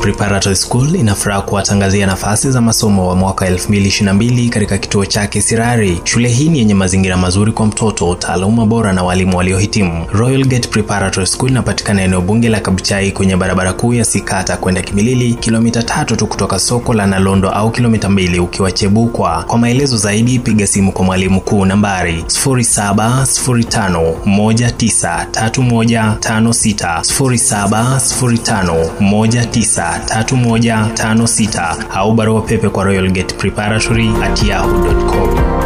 Preparatory School inafuraha kuwatangazia nafasi za masomo wa mwaka 2022 katika kituo chake Sirari. Shule hii ni yenye mazingira mazuri kwa mtoto, taaluma bora na walimu waliohitimu. Royal Gate Preparatory School inapatikana eneo bunge la Kabuchai kwenye barabara kuu ya Sikata kwenda Kimilili, kilomita tatu tu kutoka soko la Nalondo au kilomita mbili ukiwa Chebukwa. Kwa maelezo zaidi piga simu kwa mwalimu kuu nambari 0705193156 0705193156 au barua pepe kwa royalgatepreparatory at yahoo.com.